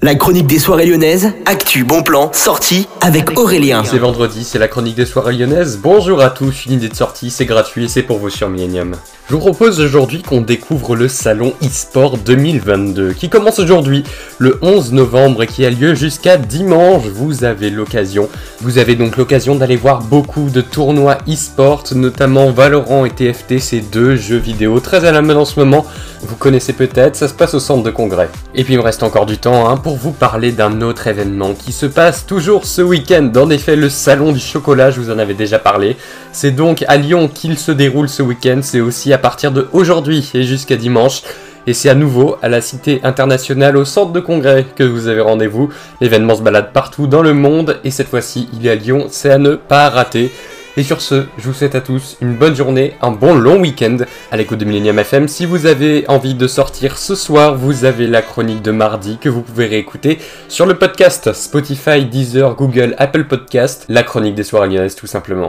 La chronique des soirées lyonnaises, actu, bon plan, sortie avec Aurélien. C'est vendredi, c'est la chronique des soirées lyonnaises. Bonjour à tous, une idée de sortie, c'est gratuit et c'est pour vous sur Millennium. Je vous propose aujourd'hui qu'on découvre le salon eSport 2022 qui commence aujourd'hui le 11 novembre et qui a lieu jusqu'à dimanche. Vous avez l'occasion, vous avez donc l'occasion d'aller voir beaucoup de tournois eSport, notamment Valorant et TFT, ces deux jeux vidéo très à la mode en ce moment. Vous connaissez peut-être, ça se passe au centre de congrès. Et puis il me reste encore du temps hein, pour vous parler d'un autre événement qui se passe toujours ce week-end. En effet, le salon du chocolat, je vous en avais déjà parlé. C'est donc à Lyon qu'il se déroule ce week-end. C'est aussi à partir de aujourd'hui et jusqu'à dimanche. Et c'est à nouveau à la Cité internationale au centre de congrès que vous avez rendez-vous. L'événement se balade partout dans le monde et cette fois-ci il est à Lyon, c'est à ne pas rater. Et sur ce, je vous souhaite à tous une bonne journée, un bon long week-end à l'écoute de Millennium FM. Si vous avez envie de sortir ce soir, vous avez la chronique de mardi que vous pouvez réécouter sur le podcast Spotify, Deezer, Google, Apple Podcast, la chronique des soirées lyonnaises tout simplement.